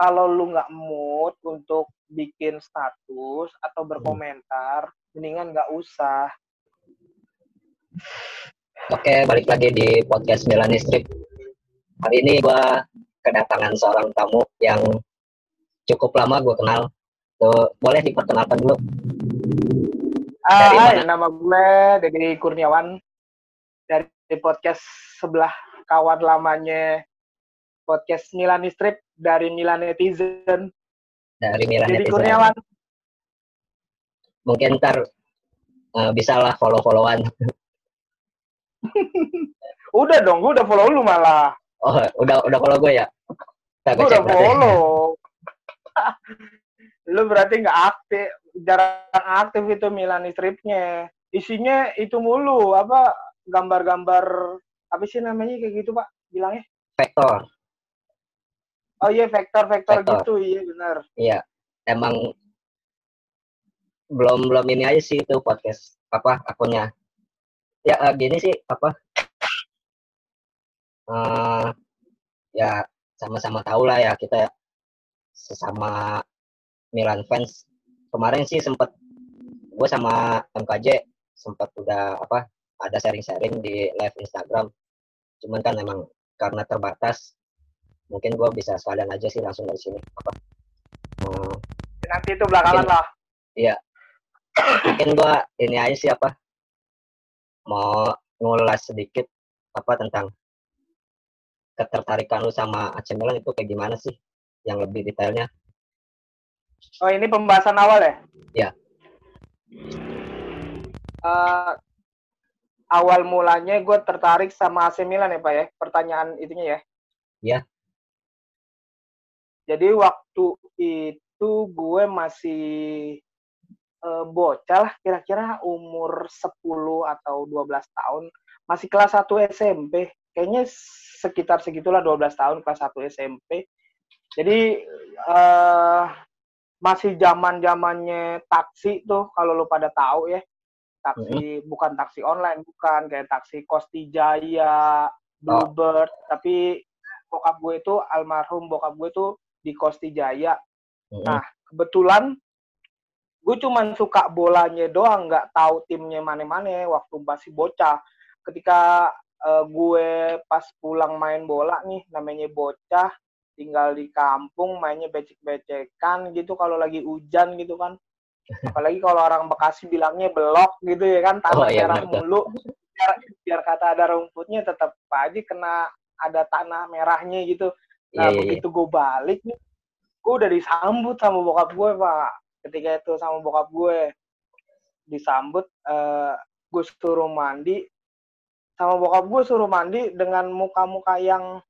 kalau lu nggak mood untuk bikin status atau berkomentar, mendingan nggak usah. Oke, balik lagi di podcast Milan Strip. Hari ini gua kedatangan seorang tamu yang cukup lama gue kenal. Tuh, boleh diperkenalkan dulu. Ah, hai, nama gue Dedi Kurniawan dari podcast sebelah kawan lamanya podcast Milan Strip dari Milan Netizen. Dari Milan Netizen. Kurniawan. Mungkin ntar uh, bisa lah follow-followan. udah dong, gue udah follow lu malah. Oh, udah udah follow gue ya? Gue udah follow. lu berarti nggak aktif, jarang aktif itu Milan Stripnya. Isinya itu mulu, apa gambar-gambar apa sih namanya kayak gitu pak bilangnya? Vektor. Oh iya vektor-vektor Vektor. gitu, iya benar. Iya, emang belum belum ini aja sih itu podcast apa akunnya. Ya eh, gini sih apa? eh ya sama-sama tahu lah ya kita sesama Milan fans. Kemarin sih sempet gue sama MKJ sempat udah apa ada sharing-sharing di live Instagram. Cuman kan emang karena terbatas mungkin gue bisa sekalian aja sih langsung dari sini apa eh, Nanti itu belakangan Mungkin- lah. mungkin gua ini aja sih apa mau ngulas sedikit apa tentang ketertarikan lu sama AC Milan itu kayak gimana sih yang lebih detailnya Oh ini pembahasan awal ya? Ya. Eh, awal mulanya gue tertarik sama AC Milan ya Pak ya? Pertanyaan itunya ya? Ya. Jadi waktu itu gue masih eh, bocah lah, kira-kira umur 10 atau 12 tahun. Masih kelas 1 SMP. Kayaknya sekitar segitulah 12 tahun kelas 1 SMP. Jadi eh masih zaman zamannya taksi tuh kalau lu pada tahu ya taksi bukan taksi online bukan kayak taksi Kosti Jaya Bluebird tapi bokap gue itu almarhum bokap gue tuh di Kosti Jaya Mm-mm. Nah. kebetulan gue cuman suka bolanya doang nggak tahu timnya mana-mana waktu masih bocah ketika eh, gue pas pulang main bola nih namanya bocah tinggal di kampung mainnya becek-becekan gitu kalau lagi hujan gitu kan apalagi kalau orang Bekasi bilangnya belok gitu ya kan Oh, tanah iya, merah benar. mulu biar, biar kata ada rumputnya tetap aja kena ada tanah merahnya gitu nah iya, iya. begitu gue balik nih gue udah disambut sama bokap gue pak. Ketika itu sama bokap gue disambut eh gue suruh mandi. Sama bokap gue suruh mandi dengan muka-muka yang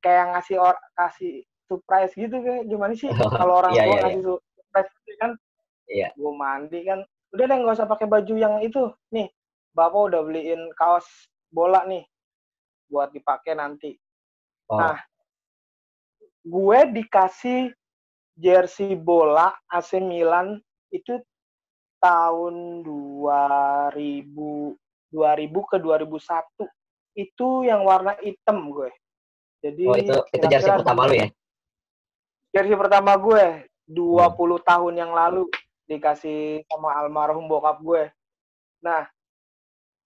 kayak ngasih or kasih surprise gitu kayak gimana sih? Oh, kalau orang iya, tua iya, ngasih surprise gitu kan? Iya. gue mandi kan. Udah deh nggak usah pakai baju yang itu. Nih bapak udah beliin kaos bola nih buat dipakai nanti. Oh, Nah, gue dikasih jersey bola AC Milan itu tahun 2000 2000 ke 2001 itu yang warna hitam gue. Jadi oh itu itu jersey pertama lu ya jersey pertama gue 20 tahun yang lalu dikasih sama almarhum bokap gue. Nah,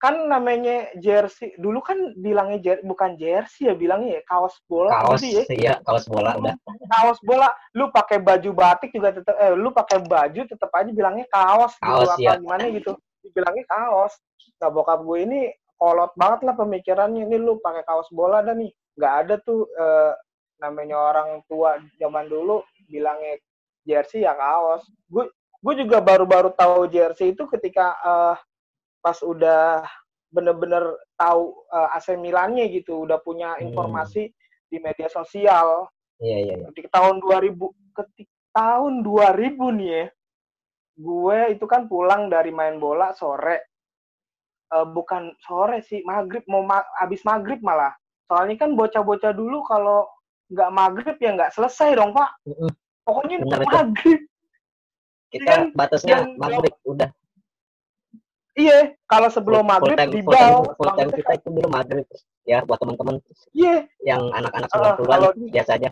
kan namanya jersey dulu kan bilangnya jer- bukan jersey ya bilangnya ya kaos bola kaos ya. iya kaos bola udah. Kaos bola lu pakai baju batik juga tetap eh lu pakai baju tetap aja bilangnya kaos, Kaos, gitu iya. apa gimana gitu. Dibilangnya kaos. Nah bokap gue ini kolot banget lah pemikirannya ini lu pakai kaos bola dah nih. Nggak ada tuh eh, namanya orang tua zaman dulu bilangnya jersey ya kaos. Gue gue juga baru-baru tahu jersey itu ketika eh, pas udah bener-bener tahu eh, AC Milannya gitu udah punya Hmm. informasi di media sosial. Iya iya iya. ketika tahun 2000 ketika tahun 2000 nih ya gue itu kan pulang dari main bola sore. Eh, bukan sore sih maghrib mau ma abis maghrib malah. Soalnya kan bocah-bocah dulu kalau nggak maghrib ya nggak selesai dong pak. Pokoknya Benar maghrib. Kita Kan? batasnya maghrib udah iya kalau sebelum full maghrib time, di full time, bal full time kita itu dulu maghrib ya buat teman-teman iya yang anak-anak Ah, sembilan kalau- biasa aja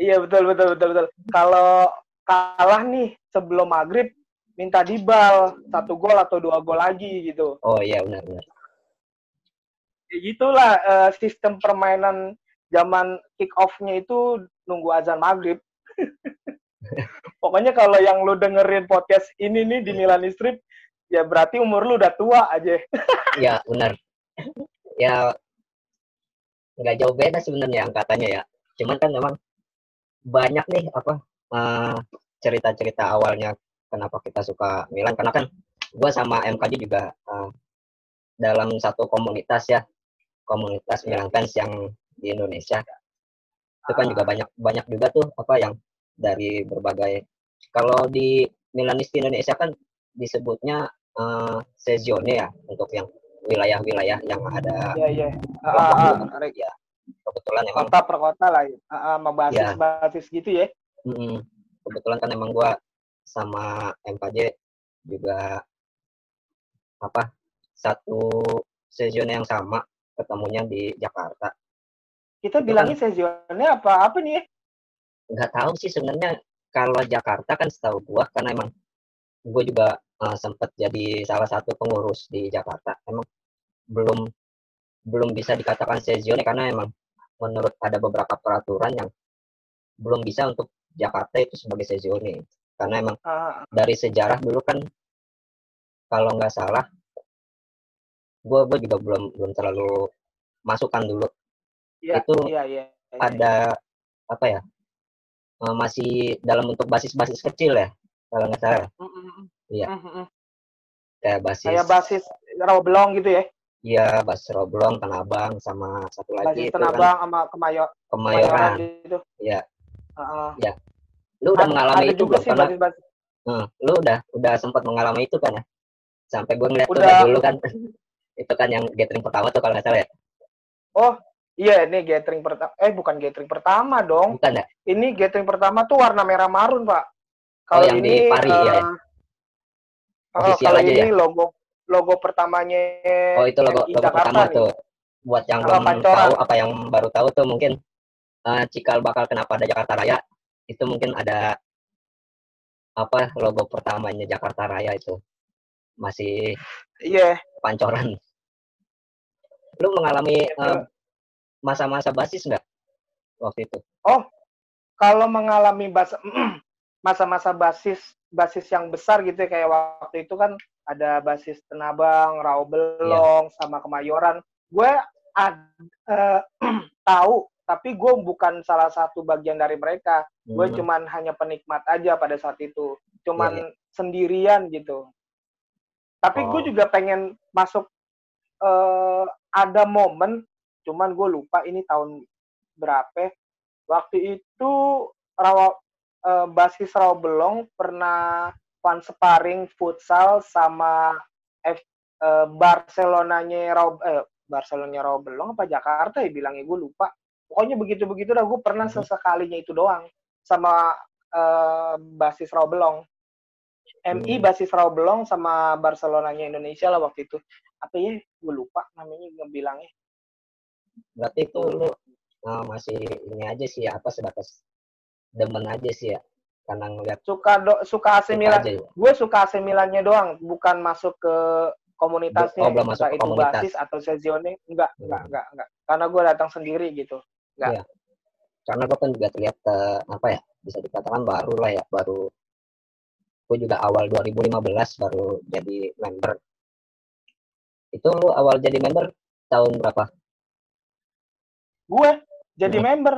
Iya betul betul betul betul. Kalau kalah nih sebelum maghrib minta dibal satu gol atau dua gol lagi gitu. Oh iya benar benar. Ya gitulah uh, sistem permainan zaman kick off-nya itu nunggu azan maghrib. Pokoknya kalau yang lu dengerin podcast ini nih di Milan Strip, ya berarti umur lu udah tua aja. Iya benar. Ya nggak jauh beda sebenarnya angkatannya ya. Cuman kan memang banyak nih apa uh, cerita-cerita awalnya kenapa kita suka Milan karena kan gue sama MKJ juga uh, dalam satu komunitas ya komunitas Milan fans yang di Indonesia itu kan juga banyak banyak juga tuh apa yang dari berbagai kalau di Milanis di Indonesia kan disebutnya uh, sezione ya untuk yang wilayah-wilayah yang ada iya iya. Ah, ah, ya. Kebetulan emang kota per kota lah ya. Sama basis ya. basis gitu ya. Hmm, kebetulan kan emang gua sama MKJ juga apa satu season yang sama ketemunya di Jakarta. Kita Itu bilangnya kan, seasonnya apa? Apa nih? Ya nggak tahu sih sebenarnya. Kalau Jakarta kan setahu gua karena emang gue juga uh, sempat jadi salah satu pengurus di Jakarta. Emang belum belum bisa dikatakan sezione karena emang menurut ada beberapa peraturan yang belum bisa untuk Jakarta itu sebagai sezione karena emang uh. dari sejarah dulu kan kalau nggak salah gue gue juga belum belum terlalu masukkan dulu. Ya, itu ya, ya, ya, ada apa ya uh, masih dalam bentuk basis-basis kecil ya kalau nggak salah iya mm -hmm. kayak basis kayak basis Rawabelong gitu ya Iya, Bas Roblong, Tanabang, sama satu lagi itu Tanabang kan, sama Kemayo, Kemayoran. gitu. Iya. Uh, ya. Lu udah mengalami itu belum? Karena, basis, Hmm, lu udah udah sempat mengalami itu kan ya? Sampai gue ngeliat udah. tuh dulu kan. itu kan yang gathering pertama tuh kalau nggak salah ya. Oh, iya ini gathering pertama. Eh, bukan gathering pertama dong. Bukan ya? Ini gathering pertama tuh warna merah marun, Pak. Kalau oh, ini, di Pari, uh, ya, ya. Oh, kalau ini ya? logo logo pertamanya Oh, itu logo, logo pertama nih. tuh. Buat yang belum tahu apa yang baru tahu tuh mungkin uh, cikal bakal kenapa ada Jakarta Raya itu mungkin ada apa logo pertamanya Jakarta Raya itu masih iya yeah. pancoran. Lu mengalami uh, masa-masa basis nggak waktu itu? Oh, kalau mengalami masa-masa basis basis yang besar gitu ya, kayak waktu itu kan ada basis Tenabang, Rawabelong, yeah. sama Kemayoran. Gue uh, tahu, tapi gue bukan salah satu bagian dari mereka. Hmm. Gue cuman hanya penikmat aja pada saat itu, cuman yeah, yeah. sendirian gitu. Tapi oh. gue juga pengen masuk. Uh, ada momen, cuman gue lupa ini tahun berapa. Waktu itu Rawa uh, basis Rawabelong pernah fun sparring futsal sama F, uh, Barcelonanya Raw eh, Barcelonanya Rawabelong apa Jakarta ya bilangnya gue lupa. Pokoknya begitu-begitu dah gue pernah hmm. sesekalinya itu doang sama uh, basis Rawabelong. MI hmm. basis Rawabelong sama Barcelonanya Indonesia lah waktu itu. Apa ya? Gue lupa namanya bilangnya. Berarti itu lu uh, masih ini aja sih apa sebatas demen aja sih ya karena ngeliat suka do, suka AC Milan ya. gue suka AC Milannya doang bukan masuk ke komunitasnya oh, belum masuk ke itu komunitas. basis atau sezione enggak hmm. enggak enggak enggak karena gue datang sendiri gitu enggak ya. karena gue kan juga terlihat uh, apa ya bisa dikatakan baru lah ya baru gue juga awal 2015 baru jadi member itu lu awal jadi member tahun berapa gue jadi hmm. member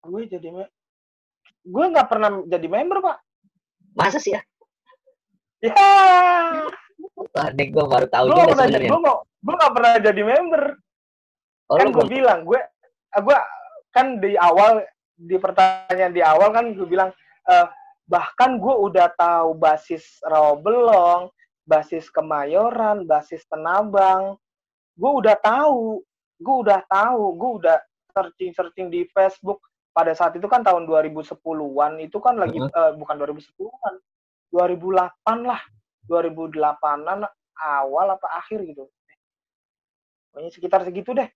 gue jadi gue nggak pernah jadi member pak. Masa sih ya? Ya. Wah, dek gue baru tahu juga sebenarnya. gue nggak gue nggak pernah jadi member. Oh, kan gue bilang gue gue kan di awal di pertanyaan di awal kan gue bilang uh, bahkan gue udah tahu basis Rawabelong basis Kemayoran basis Tenabang. Gue udah tahu gue udah tahu gue udah searching searching di Facebook pada saat itu kan tahun 2010-an itu kan lagi uh -huh. uh, bukan 2010-an 2008 lah 2008-an awal apa akhir gitu. Pokoknya sekitar segitu deh.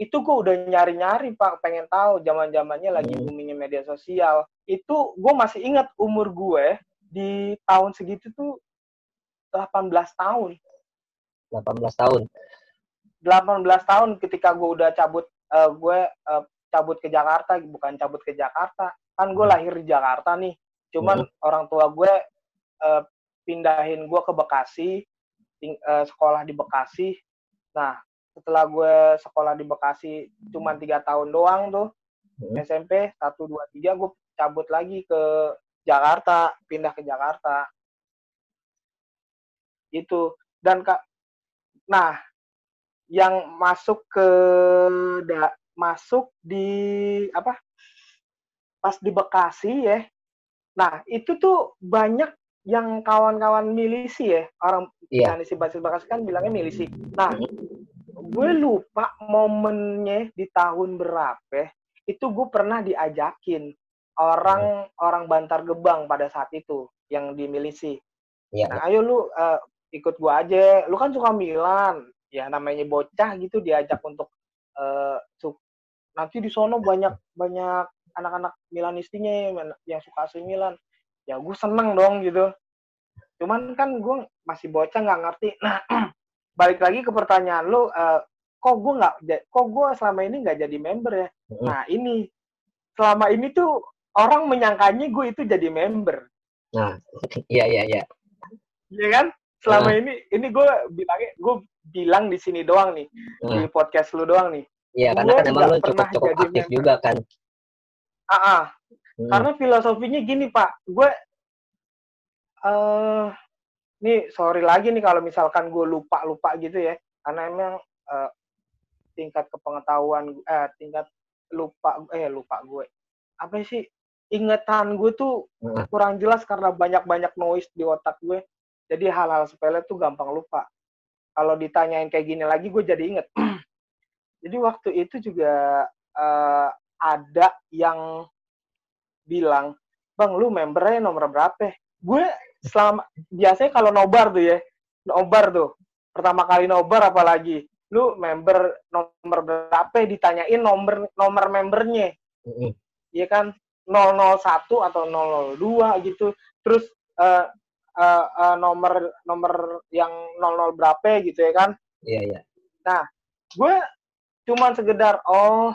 Itu gue udah nyari-nyari pak pengen tahu zaman zamannya lagi Hmm. boomingnya media sosial. Itu gue masih ingat umur gue di tahun segitu tuh 18 tahun. 18 tahun. 18 tahun ketika gue udah cabut eh, gue eh, cabut ke Jakarta bukan cabut ke Jakarta. Kan gue Hmm. lahir di Jakarta nih. Cuman orang tua gue eh, pindahin gue ke Bekasi ting- eh, sekolah di Bekasi. Nah setelah gue sekolah di Bekasi cuman tiga tahun doang tuh Hmm. SMP 1 2 3 gue cabut lagi ke Jakarta pindah ke Jakarta. Itu. Dan kak nah yang masuk ke da, masuk di apa pas di Bekasi ya nah itu tuh banyak yang kawan-kawan milisi ya orang Iya. milisi basis Bekasi kan bilangnya milisi nah Mhm. gue lupa momennya di tahun berapa itu gue pernah diajakin orang orang Bantar Gebang pada saat itu yang di milisi Iya. Nah, ayo lu eh, ikut gua aja. Lu kan suka Milan. Ya namanya bocah gitu diajak untuk su- nanti di sono banyak banyak anak-anak Milanistinya yang- suka AC Milan. Ya gue seneng dong gitu. Cuman kan gue masih bocah nggak ngerti. Nah, balik lagi ke pertanyaan lu, eh, kok gue nggak, kok gue selama ini nggak jadi member ya? Nah ini selama ini tuh orang menyangkanya gue itu jadi member. Nah, iya iya iya. Iya kan? Selama Ah. ini ini gue bilangnya gue bilang di sini doang nih di Nah, podcast lu doang nih. Iya karena kan emang lu cukup cukup aktif member. juga kan. Ah, ah. Hmm. karena filosofinya gini pak, gue eh nih sorry lagi nih kalau misalkan gue lupa lupa gitu ya, karena emang eh, tingkat kepengetahuan eh tingkat lupa eh lupa gue apa sih ingatan gue tuh Heeh. kurang jelas karena banyak-banyak noise di otak gue. Jadi hal-hal sepele tuh gampang lupa. Kalau ditanyain kayak gini lagi gue jadi inget. jadi waktu itu juga eh, ada yang bilang, "Bang, lu membernya nomor berapa?" Gue selama biasanya kalau nobar tuh ya, nobar tuh. Pertama kali nobar apalagi, lu member nomor berapa ditanyain nomor nomor membernya Mhm. ya kan 001 atau 002 gitu terus eh, eh, eh, nomor nomor yang 00 berapa gitu ya kan Iya iya. gue cuman sekedar oh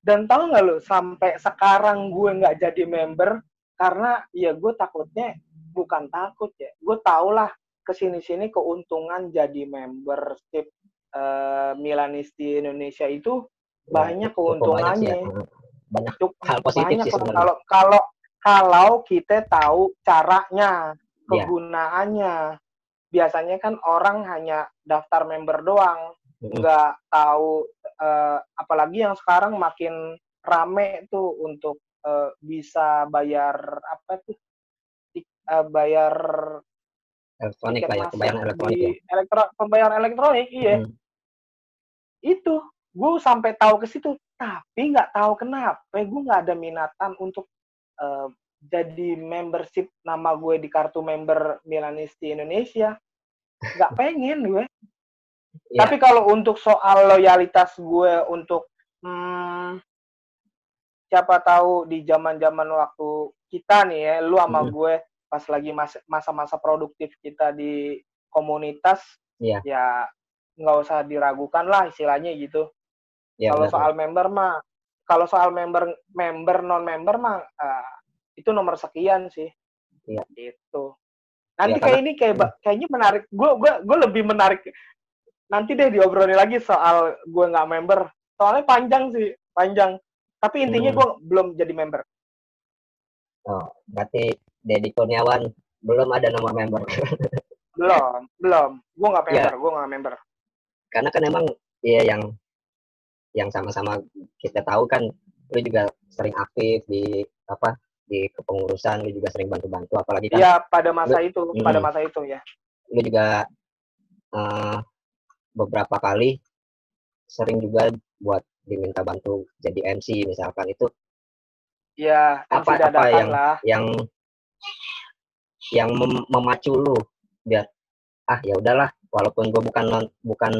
dan tahu nggak lo sampai sekarang gue nggak jadi member karena ya gue takutnya bukan takut ya gue tau lah ke sini sini keuntungan jadi membership eh, Milanisti Indonesia itu banyak Ya, banyak ya. keuntungannya Heeh. Banyak Cukup hal positif banyak sih kalau sebenarnya. kalau kalau kalau kita tahu caranya Iya. kegunaannya biasanya kan orang hanya daftar member doang. Nggak tahu eh, apalagi yang sekarang makin rame tuh untuk eh, bisa bayar apa tuh? Eh, bayar Elektronik lah ya, pembayaran elektronik ya. elektro- pembayaran elektronik iya. Hmm. itu gue sampai tahu ke situ tapi nggak tahu kenapa gue nggak ada minatan untuk eh, jadi membership nama gue di kartu member Milanisti Indonesia. Nggak pengen gue Iya. tapi kalau untuk soal loyalitas gue untuk hmm, siapa tahu di zaman zaman waktu kita nih ya lu sama Hmm. gue pas lagi mas- masa-masa produktif kita di komunitas Iya. ya nggak usah diragukan lah istilahnya gitu Iya, kalau soal member mah kalau soal member member non member mah ah, itu nomor sekian sih Iya. itu nanti Iya, kayak ini kayak kayaknya menarik gue gue gue lebih menarik nanti deh diobrolin lagi soal gue nggak member soalnya panjang sih panjang tapi intinya Hmm. gue belum jadi member Oh, berarti Deddy Kurniawan belum ada nomor member. belum belum gue nggak Iya. member gue nggak member Karena kan emang ya yang yang sama-sama kita tahu kan lu juga sering aktif di apa di kepengurusan lu juga sering bantu-bantu apalagi kan ya pada masa itu Hmm. pada masa itu ya lu juga eh, beberapa kali sering juga buat diminta bantu jadi MC misalkan itu. Ya Apa- apa yang- lah. yang yang mem- memacu lu biar ah ya udahlah walaupun gue bukan non- bukan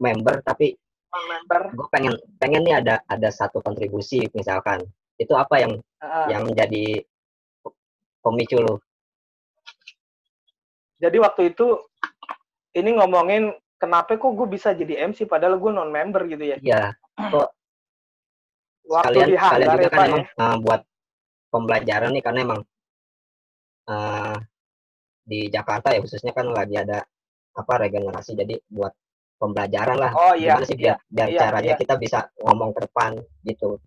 member tapi member. gue pengen pengen nih ada ada satu kontribusi misalkan. Itu apa yang uh, yang menjadi pemicu lu? Jadi waktu itu ini ngomongin kenapa kok gue bisa jadi MC padahal gue non member gitu ya? Iya. Kok waktu kalian di kalian juga ya kan emang ya? uh, buat pembelajaran nih karena emang uh, di Jakarta ya khususnya kan lagi ada apa regenerasi. Jadi buat pembelajaran lah. Oh iya gimana sih iya. biar biar iya caranya iya. kita bisa ngomong ke depan gitu.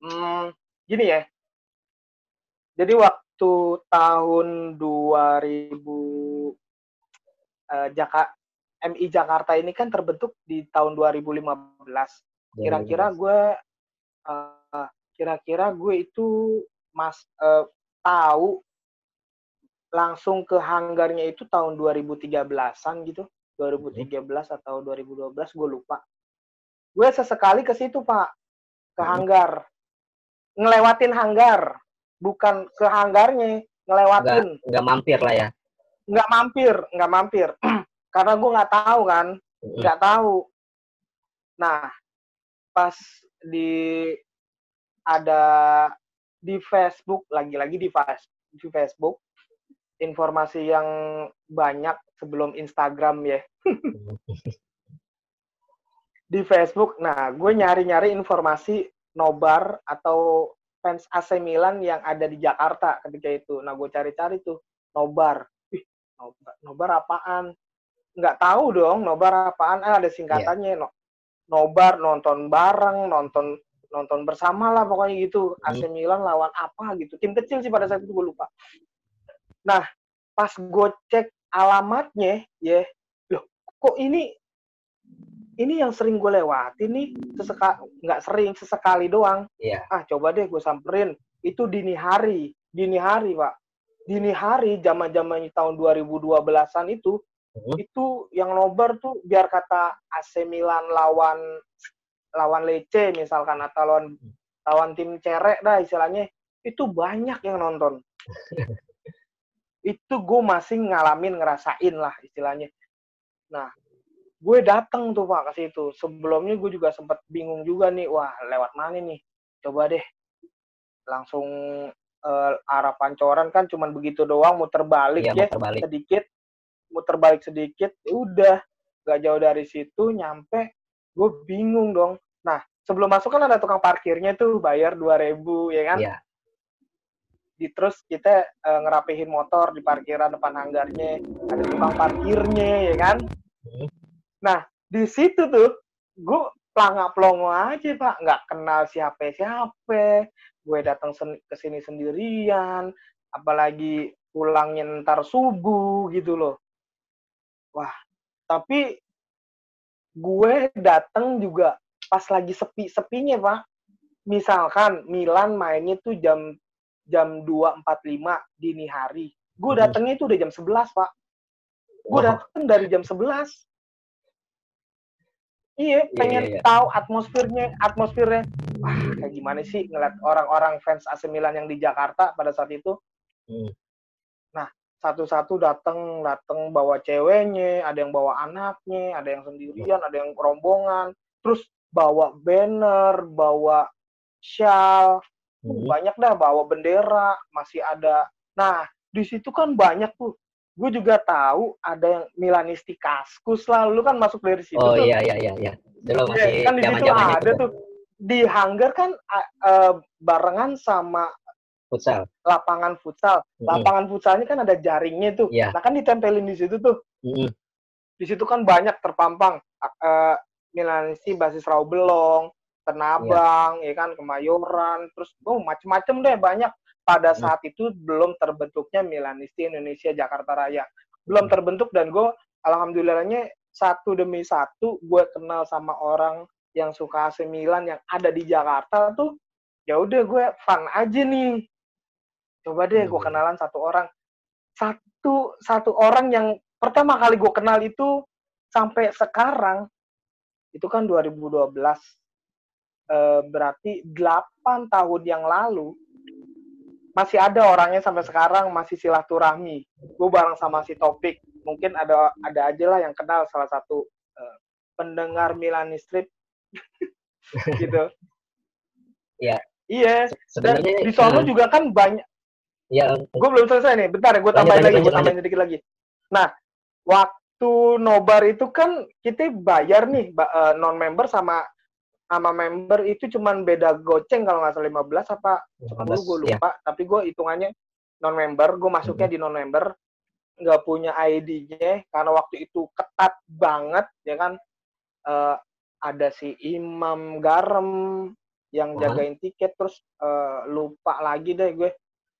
Hmm, gini ya. Jadi waktu tahun 2000 eh, Jaka MI Jakarta ini kan terbentuk di tahun 2015 kira-kira gue eh, kira-kira gue itu mas eh, tahu langsung ke hanggarnya itu tahun 2013-an gitu. 2013 atau 2012 gue lupa. Gue sesekali ke situ pak. Ke Hmm. hanggar. Ngelewatin hanggar. Bukan ke hanggarnya ngelewatin. Nggak mampir lah ya nggak mampir nggak mampir. Karena gue nggak tahu kan. Nggak tahu. Nah pas di ada di Facebook lagi-lagi di di Facebook informasi yang banyak sebelum Instagram ya. Di Facebook nah gue nyari-nyari informasi nobar atau fans AC Milan yang ada di Jakarta ketika itu. Nah gue cari-cari tuh nobar nobar, nobar apaan? Nggak tahu dong nobar apaan. Ah, ada singkatannya no, nobar nonton bareng nonton nonton bersama lah pokoknya gitu. AC Milan lawan apa gitu. Tim kecil sih pada saat itu gue lupa. Nah pas gue cek alamatnya ya loh kok ini ini yang sering gue lewati nih seseka nggak sering sesekali doang. Iya. ah coba deh gue samperin. Itu dini hari dini hari pak dini hari zaman zamannya tahun 2012an itu Hmm. itu yang nobar tuh biar kata AC Milan lawan lawan Lecce misalkan atau lawan lawan tim cerek dah istilahnya itu banyak yang nonton. Itu gue masih ngalamin ngerasain lah istilahnya. Nah gue datang tuh pak ke situ. Sebelumnya gue juga sempat bingung juga nih wah lewat mana nih? Coba deh langsung eh, arah pancoran kan cuman begitu doang muter balik Iya, ya. muter balik. sedikit muter balik sedikit ya udah. Gak jauh dari situ nyampe gue bingung dong. Nah sebelum masuk kan ada tukang parkirnya tuh bayar 2000 ya kan? Iya. di terus kita eh, ngerapihin motor di parkiran depan hanggarnya ada tukang parkirnya ya kan? Hmm. nah di situ tuh gue pelangak pelongo aja pak. Nggak kenal siapa siapa gue datang sen- ke sini sendirian apalagi pulangnya ntar subuh gitu loh wah tapi gue datang juga pas lagi sepi sepinya pak misalkan Milan mainnya tuh jam jam 2.45 dini hari. Gue Mhm. datangnya itu udah jam 11, Pak. Gue datang dari jam 11. Iya, Iya, pengen iya, iya. tahu atmosfernya, atmosfernya. Wah, kayak gimana sih ngeliat orang-orang fans AC Milan yang di Jakarta pada saat itu. Hmm. Satu-satu datang, datang bawa ceweknya, ada yang bawa anaknya, ada yang sendirian, ada yang rombongan, terus bawa banner, bawa shawl, Hmm. banyak dah bawa bendera masih ada nah di situ kan banyak tuh gue juga tahu ada yang Milanisti Kaskus lah lu kan masuk dari situ Oh tuh iya iya iya iya. Dulu Iya, masih kan di situ ada itu tuh di hanggar kan eh, barengan sama futsal. lapangan futsal Mm-mm. lapangan futsalnya kan ada jaringnya tuh Iya. nah kan ditempelin di situ tuh Mm-mm. di situ kan banyak terpampang eh Milanisti basis Raubelong, Tenabang, ya kan Kemayoran, terus oh macem-macem deh banyak. Pada Hmm. saat itu belum terbentuknya Milanisti Indonesia Jakarta Raya, belum Hmm. terbentuk dan gue alhamdulillahnya satu demi satu gue kenal sama orang yang suka AC Milan yang ada di Jakarta tuh ya udah gue fun aja nih coba deh gue Hmm. kenalan satu orang satu satu orang yang pertama kali gue kenal itu sampai sekarang itu kan 2012 Eh, berarti 8 tahun yang lalu masih ada orangnya sampai sekarang masih silaturahmi gue bareng sama si Topik mungkin ada ada aja lah yang kenal salah satu eh, pendengar Milani Strip gitu. Iya. Iya. Dan di sono hmm, juga kan banyak. ya Gue belum selesai nih. Bentar ya, gue tambahin lagi, gue tambahin sedikit lagi. Nah, waktu nobar itu kan kita bayar nih non member sama sama member itu cuman beda goceng kalau nggak salah 15 apa 10 gue 15, ya. lupa. Tapi gue hitungannya non member, gue masuknya di non member nggak punya ID-nya karena waktu itu ketat banget ya kan? Eh, ada si Imam Garam yang jagain tiket terus eh, lupa lagi deh gue.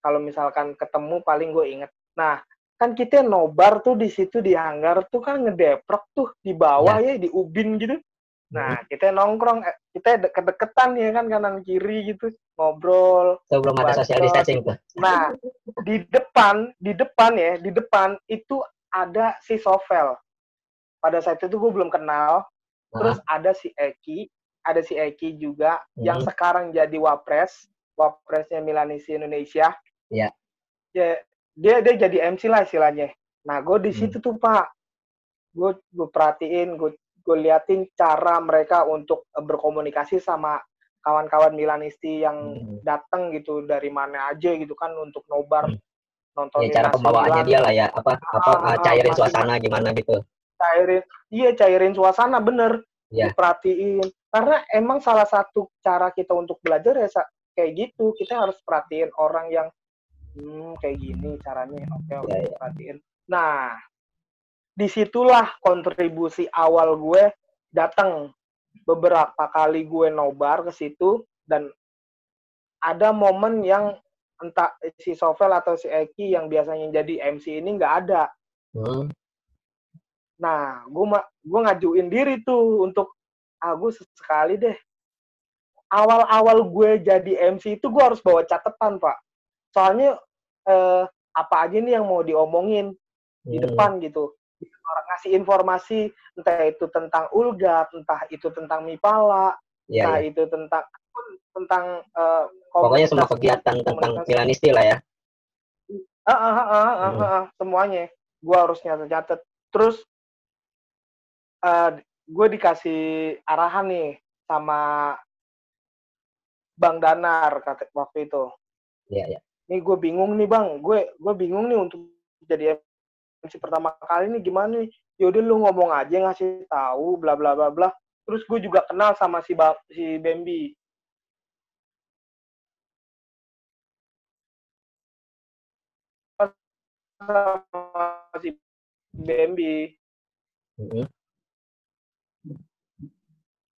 Kalau misalkan ketemu paling gue inget. Nah kan kita nobar tuh di situ di hanggar tuh kan ngedeprok tuh di bawah ya, di ubin gitu nah kita nongkrong eh, kita deket-deketan ya kan kanan kiri gitu ngobrol sebelum ada social distancing tuh. Nah, di depan, di depan ya, di depan itu ada si Sovel. Pada saat itu gue belum kenal. Terus ada si Eki, ada si Eki juga yang Hmm. sekarang jadi wapres, wapresnya Milanisi Indonesia. Iya. Ya, dia dia jadi MC lah istilahnya. Nah, gue di Hmm. situ tuh Pak, gue gue perhatiin, gue gue liatin cara mereka untuk eh, berkomunikasi sama kawan-kawan Milanisti yang Hmm. datang gitu dari mana aja gitu kan untuk nobar Hmm. nontonin Ya, cara pembawaannya Milan, dia lah ya, apa apa Ah, uh, cairin masih- suasana gimana gitu. cairin iya cairin suasana bener Iya. diperhatiin karena emang salah satu cara kita untuk belajar ya kayak gitu kita harus perhatiin orang yang hmm, kayak gini caranya oke oke Iya, iya. perhatiin nah di situlah kontribusi awal gue datang beberapa kali gue nobar ke situ dan ada momen yang entah si Sovel atau si Eki yang biasanya jadi MC ini nggak ada Hmm. Nah, gue gue ngajuin diri tuh untuk ah gue sekali deh. Awal-awal gue jadi MC itu gue harus bawa catatan pak. Soalnya eh, apa aja nih yang mau diomongin di Hmm. depan gitu. Orang ngasih informasi entah itu tentang Ulgat, entah itu tentang Mipala, Iya, entah iya. itu tentang tentang eh, Pokoknya semua kegiatan tentang Milanisti lah ya. Ah, ah, ah, ah, ah, Hmm. ah, semuanya. Gue harus nyatet-nyatet. Terus eh gue dikasih arahan nih sama Bang Danar kata waktu itu. Iya, iya. Nih gue bingung nih bang, gue gue bingung nih untuk jadi MC pertama kali nih gimana nih? Yaudah lu ngomong aja ngasih tahu bla bla bla bla. Terus gue juga kenal sama si ba si Bambi. Sama si Bambi. Hmm.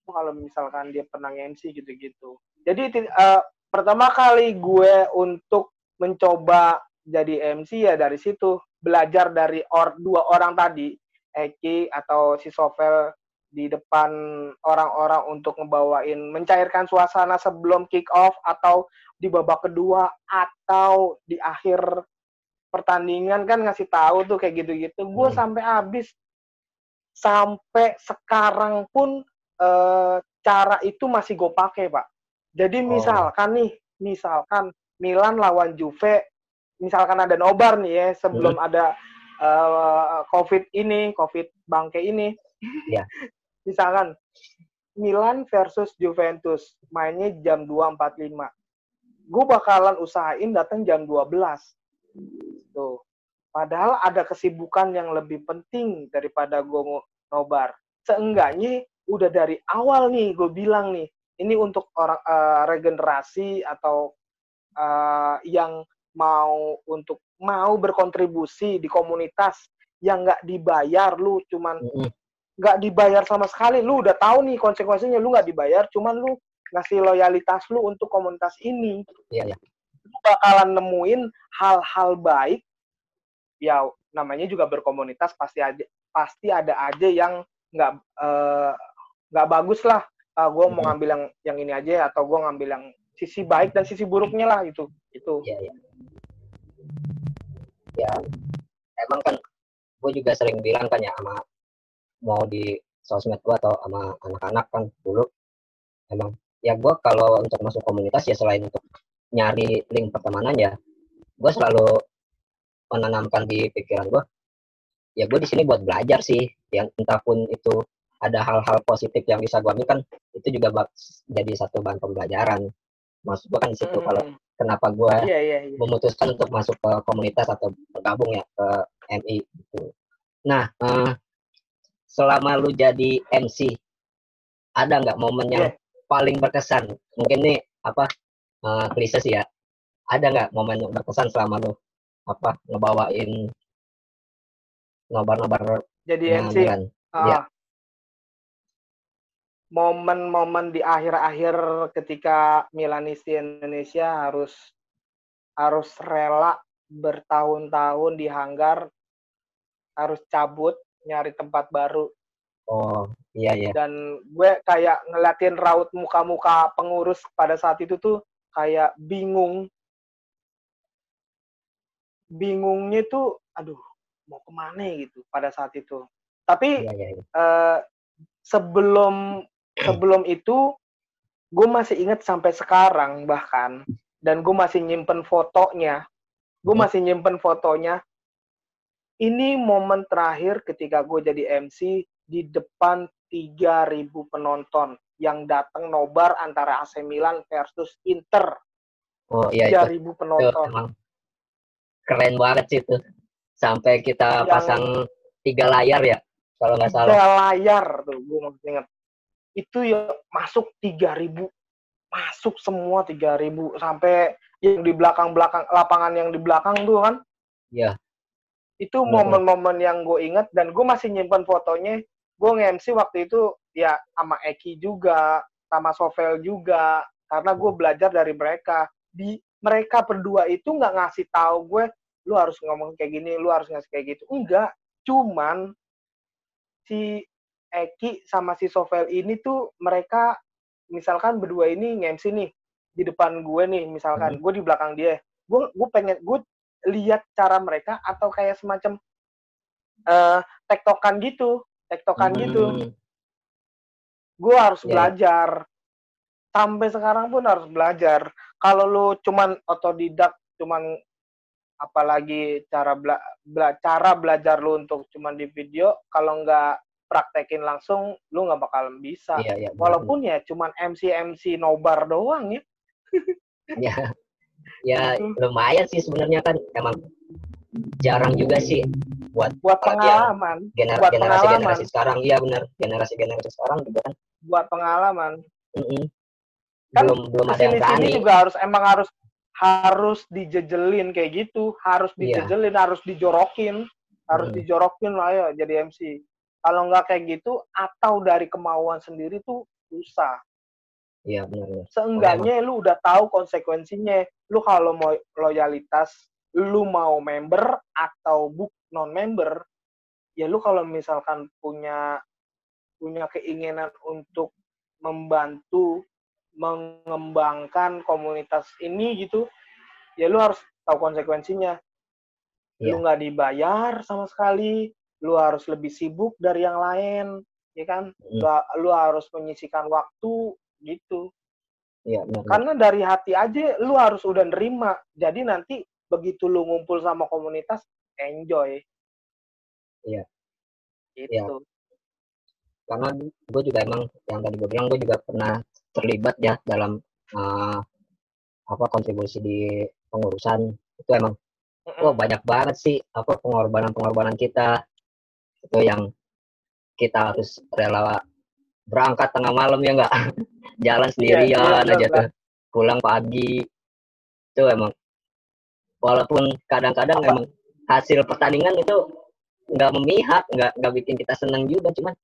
kalau misalkan dia pernah MC gitu-gitu. Jadi eh, pertama kali gue untuk mencoba jadi MC ya dari situ belajar dari or, dua orang tadi, Eki atau si Sovel di depan orang-orang untuk ngebawain mencairkan suasana sebelum kick off atau di babak kedua atau di akhir pertandingan kan ngasih tahu tuh kayak gitu-gitu. Gue Hmm. sampai habis sampai sekarang pun eh, cara itu masih gue pakai pak. Jadi Oh. misalkan nih, misalkan Milan lawan Juve, misalkan ada nobar nih ya sebelum ada eh, COVID ini, COVID bangke ini. Iya. misalkan Milan versus Juventus mainnya jam 2.45. Gue bakalan usahain datang jam 12. Tuh. Padahal ada kesibukan yang lebih penting daripada gue nobar. Seenggaknya udah dari awal nih gue bilang nih, ini untuk orang eh, regenerasi atau eh, yang mau untuk mau berkontribusi di komunitas yang nggak dibayar lu cuman Hmm. nggak dibayar sama sekali. Lu udah tahu nih konsekuensinya lu nggak dibayar cuman lu ngasih loyalitas lu untuk komunitas ini. Iya, iya. lu bakalan nemuin hal-hal baik. Ya namanya juga berkomunitas pasti aja pasti ada aja yang nggak eh, nggak bagus lah. Gue mau ngambil yang yang ini aja atau gue ngambil yang sisi baik dan sisi buruknya lah itu itu. Iya, iya. Ya, emang kan gue juga sering bilang kan ya sama mau di sosmed gue atau sama anak-anak kan dulu. Emang ya gue kalau untuk masuk komunitas ya selain untuk nyari link pertemanan ya gue selalu menanamkan di pikiran gue ya gue di sini buat belajar sih. Yang entah pun itu ada hal-hal positif yang bisa gue ambil kan itu juga jadi satu bahan pembelajaran maksud gue kan di situ kalau kenapa gue Iya, iya, iya. memutuskan untuk masuk ke komunitas atau bergabung ya ke MI gitu. Nah, eh, selama lu jadi MC, ada nggak momen yang paling berkesan? Mungkin nih apa eh, klise sih ya. Ada nggak momen yang berkesan selama lu apa ngebawain nobar-nobar Jadi MC. Ah, Iya. Momen-momen di akhir-akhir ketika Milanisti Indonesia harus harus rela bertahun-tahun di hanggar, harus cabut nyari tempat baru Oh, iya iya. dan gue kayak ngeliatin raut muka-muka pengurus pada saat itu tuh kayak bingung bingungnya tuh aduh mau ke mana gitu pada saat itu tapi Iya iya. iya. eh, sebelum sebelum itu gue masih inget sampai sekarang bahkan dan gue masih nyimpen fotonya gue Hmm. masih nyimpen fotonya ini momen terakhir ketika gue jadi MC di depan 3000 penonton yang datang nobar antara AC Milan versus Inter Oh iya itu. 3000 Itu penonton keren banget sih itu. Sampai kita Yang- pasang tiga layar ya, kalau nggak salah. tiga layar tuh gue masih inget itu ya masuk 3000 masuk semua 3000 sampai yang di belakang-belakang lapangan yang di belakang tuh kan. Iya. itu momen-momen yang gue inget dan gue masih nyimpan fotonya. Gue nge-MC waktu itu ya sama Eki juga sama Sovel juga. Karena gue belajar dari mereka. Di mereka berdua itu nggak ngasih tahu gue lu harus ngomong kayak gini lu harus ngasih kayak gitu. Enggak. Cuman si Eki sama si Sovel ini tuh mereka misalkan berdua ini nge-MC nih di depan gue nih misalkan gue di belakang dia. Gue gue pengen gue lihat cara mereka atau kayak semacam eh tektokan gitu tektokan gitu. Hmm, gue harus Iya. belajar. Sampai sekarang pun harus belajar. Kalau lu cuman otodidak cuman apalagi cara bela, bela- cara belajar lu untuk cuman di video kalau nggak praktekin langsung lu nggak bakal bisa Iya iya. walaupun ya cuman MC MC nobar doang ya ya ya Gitu. lumayan sih sebenarnya kan emang jarang juga sih buat buat yang pengalaman gener Buat generasi generasi pengalaman. sekarang iya benar generasi generasi sekarang juga kan buat pengalaman mm-mm. Kan belum belum ada yang berani juga harus emang harus harus dijejelin kayak gitu harus Iya. dijejelin harus dijorokin harus Hmm. dijorokin lah ya jadi MC kalau nggak kayak gitu atau dari kemauan sendiri tuh susah. Iya benar seenggaknya lu udah tahu konsekuensinya. Lu kalau mau loyalitas lu mau member atau buk non member ya lu kalau misalkan punya punya keinginan untuk membantu mengembangkan komunitas ini gitu ya lu harus tahu konsekuensinya. Iya. lu nggak dibayar sama sekali lu harus lebih sibuk dari yang lain ya kan Mm. lu, lu harus menyisikan waktu gitu iya benar benar. karena dari hati aja lu harus udah nerima jadi nanti begitu lu ngumpul sama komunitas enjoy Iya. gitu karena gue juga emang yang tadi gue bilang gue juga pernah terlibat ya dalam uh, apa kontribusi di pengurusan itu emang Mm-mm. oh banyak banget sih apa pengorbanan pengorbanan kita itu yang kita harus rela berangkat tengah malam ya enggak jalan sendirian iya, aja benar. tuh. Pulang pagi. Itu emang. Walaupun kadang-kadang emang hasil pertandingan itu nggak memihak nggak nggak bikin kita senang juga cuman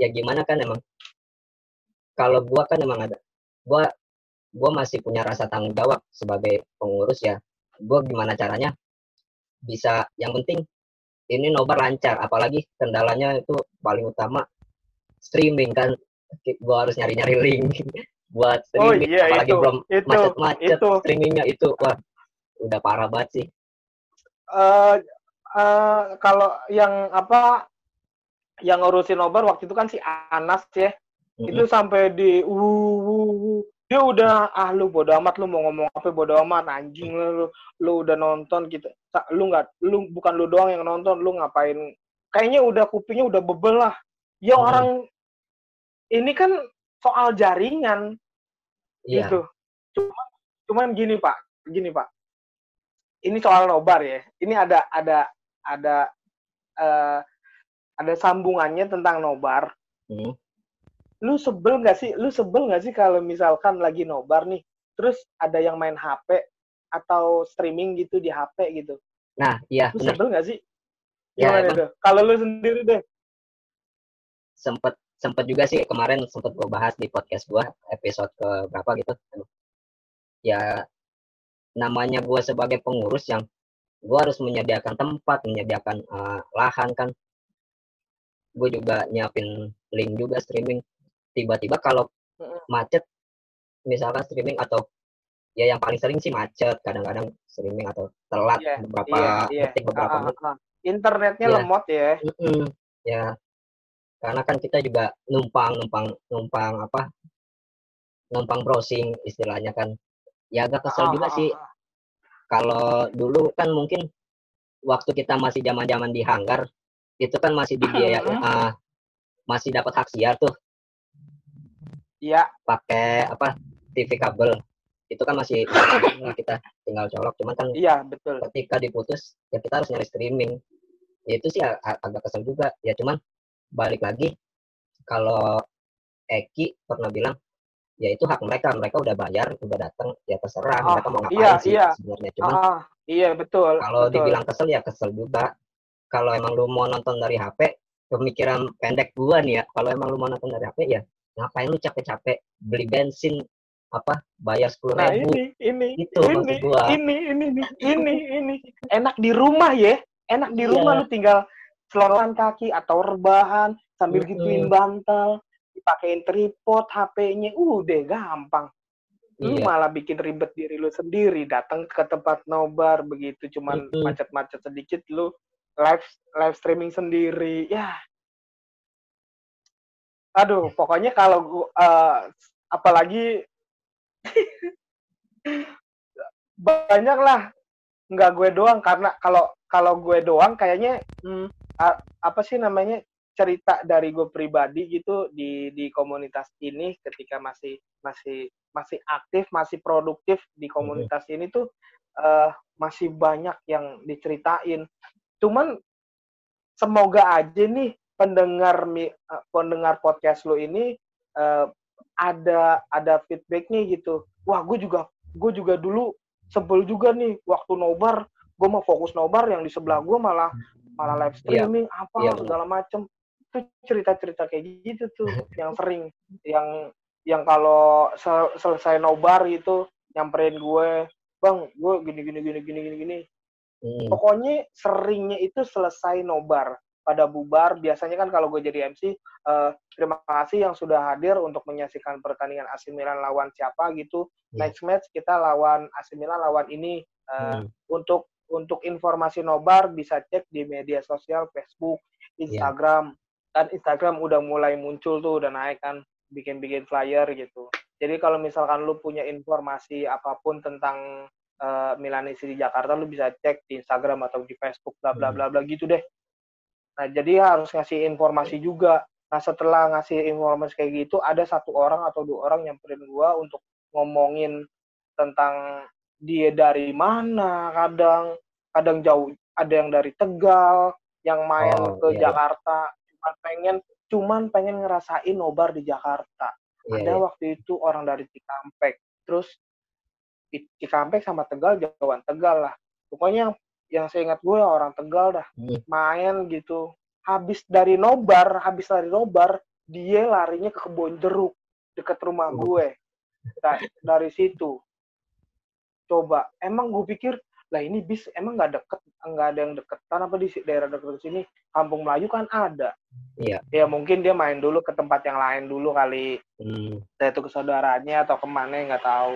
ya gimana kan emang. Kalau gua kan emang ada gua gua masih punya rasa tanggung jawab sebagai pengurus ya. Gua gimana caranya bisa yang penting ini nobar lancar apalagi kendalanya itu paling utama streaming kan. Gua harus nyari-nyari link buat oh streaming iya apalagi itu. belum macet-macet streamingnya itu. Wah udah parah banget sih. Eh eh, kalau yang apa yang ngurusin nobar waktu itu kan si Anas ya. Mm-mm. itu sampai di uh, uh, uh, dia udah ah lu bodo amat lu mau ngomong apa bodo amat anjing lu lu, lu udah nonton gitu lu nggak lu bukan lu doang yang nonton lu ngapain kayaknya udah kupingnya udah bebel lah ya Hmm. orang ini kan soal jaringan Iya. gitu. Cuman cuman gini Pak, gini Pak. Ini soal nobar ya. Ini ada ada ada eh, ada sambungannya tentang nobar. Hmm. Lu sebel nggak sih? Lu sebel nggak sih kalau misalkan lagi nobar nih, terus ada yang main HP atau streaming gitu di HP gitu? Nah, iya Lu benar. sebel nggak sih? Ya, Gimana? Kalau lu sendiri deh. Sempet sempet juga sih kemarin sempet gue bahas di podcast gue episode ke berapa gitu. Ya namanya gue sebagai pengurus yang gue harus menyediakan tempat, menyediakan eh, lahan kan. Gue juga nyiapin link juga streaming. Tiba-tiba kalau macet, misalkan streaming atau ya yang paling sering sih macet, kadang-kadang streaming atau telat Iya, beberapa iya, iya. detik, beberapa ah, menit. ah. Internetnya Iya. lemot ya. Mm-mm, ya karena kan kita juga numpang numpang numpang apa numpang browsing istilahnya kan ya agak kesel Ah, juga ah, sih kalau dulu kan mungkin waktu kita masih zaman zaman di hanggar itu kan masih dibiayain Mm-mm. ah, masih dapat hak siar tuh Iya, pakai apa TV kabel itu kan masih nah, kita tinggal colok cuman kan iya betul. ketika diputus ya kita harus nyari streaming ya itu sih ag- agak kesel juga ya cuman balik lagi kalau Eki pernah bilang ya itu hak mereka mereka udah bayar udah datang ya terserah Ah, mereka mau ngapain iya, sih iya. sebenarnya cuman Ah, iya betul. kalau betul. dibilang kesel ya kesel juga kalau emang lu mau nonton dari HP pemikiran pendek gua nih ya kalau emang lu mau nonton dari HP ya ngapain lu capek-capek beli bensin apa bayar sepuluh Nah ribu ini, ini, Itu ini, maksud gua. ini, ini, ini, ini, ini, enak di rumah ya, enak di Iya. rumah lu tinggal selongan kaki atau rebahan sambil Mm-mm. gituin bantal, dipakein tripod HP-nya, udah gampang. Lu iya malah bikin ribet diri lu sendiri, datang ke tempat nobar begitu, cuman macet-macet sedikit lu live live streaming sendiri, ya. Aduh, pokoknya kalau gua eh, apalagi banyak lah nggak gue doang karena kalau kalau gue doang kayaknya hmm, a- apa sih namanya cerita dari gue pribadi gitu di di komunitas ini ketika masih masih masih aktif masih produktif di komunitas ini tuh eh, masih banyak yang diceritain. Cuman semoga aja nih pendengar mi- eh, pendengar podcast lo ini eh, ada ada feedbacknya gitu. Wah gue juga gue juga dulu sebel juga nih waktu nobar gue mau fokus nobar yang di sebelah gue malah malah live Iya. streaming apa Iya, benar. segala macem. Itu cerita-cerita kayak gitu tuh yang sering yang yang kalau sel- selesai nobar gitu nyamperin gue bang gue gini gini gini gini gini gini. Hmm, pokoknya seringnya itu selesai nobar pada bubar. Biasanya kan kalau gue jadi MC eh, terima kasih yang sudah hadir untuk menyaksikan pertandingan AC Milan lawan siapa gitu. Iya. next match kita lawan AC Milan lawan ini. Eh, hmm, untuk untuk informasi nobar bisa cek di media sosial Facebook Iya. Instagram. Dan Instagram udah mulai muncul tuh udah naik kan bikin-bikin flyer gitu. Jadi kalau misalkan lu punya informasi apa pun tentang eh, Milanese di Jakarta lu bisa cek di Instagram atau di Facebook bla bla Hmm. bla bla gitu deh nah jadi harus ngasih informasi juga. Nah setelah ngasih informasi kayak gitu ada satu orang atau dua orang nyamperin gua untuk ngomongin tentang dia dari mana kadang kadang jauh ada yang dari Tegal yang main Oh, ke iya, iya. Jakarta. Cuman pengen cuman pengen ngerasain nobar di Jakarta. Iya, ada iya. waktu itu orang dari Cikampek. Terus Cikampek sama Tegal jauhan Tegal lah. Pokoknya yang, yang saya ingat gue orang Tegal dah Hmm. main gitu. Habis dari nobar habis dari nobar dia larinya ke kebun jeruk deket rumah Oh. gue. Nah, dari situ. Coba emang gue pikir lah ini bis emang nggak deket nggak ada yang deket kan apa di daerah deket sini? Kampung Melayu kan ada. Iya. ya mungkin dia main dulu ke tempat yang lain dulu kali. Hmm, itu ke saudaranya atau ke mana nggak tahu.